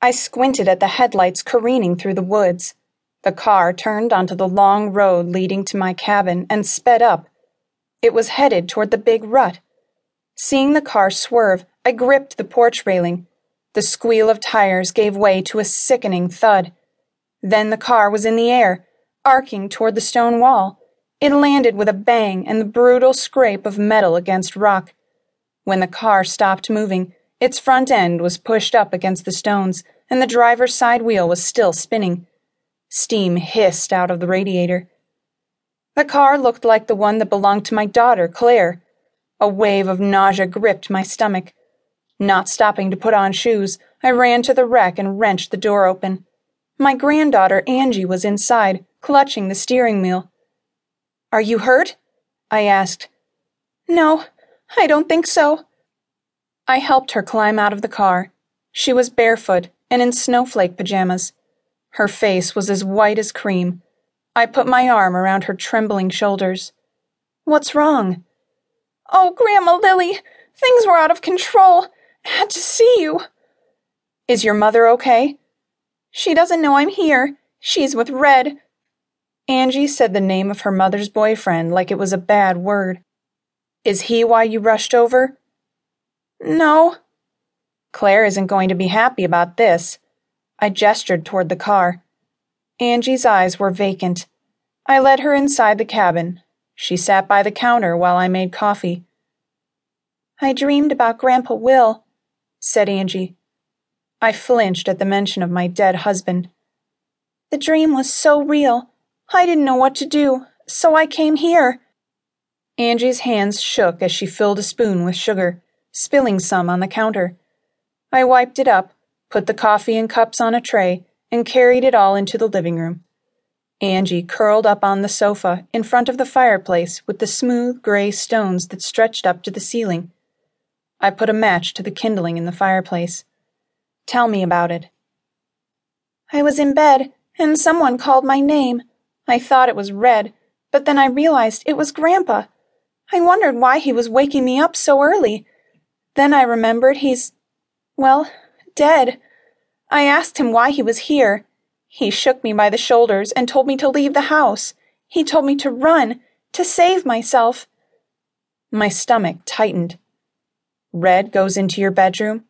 I squinted at the headlights careening through the woods. The car turned onto the long road leading to my cabin and sped up. It was headed toward the big rut. Seeing the car swerve, I gripped the porch railing. The squeal of tires gave way to a sickening thud. Then the car was in the air, arcing toward the stone wall. It landed with a bang and the brutal scrape of metal against rock. When the car stopped moving, its front end was pushed up against the stones, and the driver's side wheel was still spinning. Steam hissed out of the radiator. The car looked like the one that belonged to my daughter, Claire. A wave of nausea gripped my stomach. Not stopping to put on shoes, I ran to the wreck and wrenched the door open. My granddaughter, Angie, was inside, clutching the steering wheel. Are you hurt? I asked. No, I don't think so. I helped her climb out of the car. She was barefoot and in snowflake pajamas. Her face was as white as cream. I put my arm around her trembling shoulders. What's wrong? Oh, Grandma Lily, things were out of control. I had to see you. Is your mother okay? She doesn't know I'm here. She's with Red. Angie said the name of her mother's boyfriend like it was a bad word. Is he why you rushed over? No. Claire isn't going to be happy about this. I gestured toward the car. Angie's eyes were vacant. I led her inside the cabin. She sat by the counter while I made coffee. I dreamed about Grandpa Will, said Angie. I flinched at the mention of my dead husband. The dream was so real. I didn't know what to do, so I came here. Angie's hands shook as she filled a spoon with sugar, spilling some on the counter. I wiped it up put the coffee and cups on a tray, and carried it all into the living room. Angie curled up on the sofa in front of the fireplace with the smooth gray stones that stretched up to the ceiling. I put a match to the kindling in the fireplace. Tell me about it. I was in bed, and someone called my name. I thought it was Red, but then I realized it was Grandpa. I wondered why he was waking me up so early. Then I remembered he's. well, dead. I asked him why he was here. He shook me by the shoulders and told me to leave the house. He told me to run, to save myself. My stomach tightened. Red goes into your bedroom?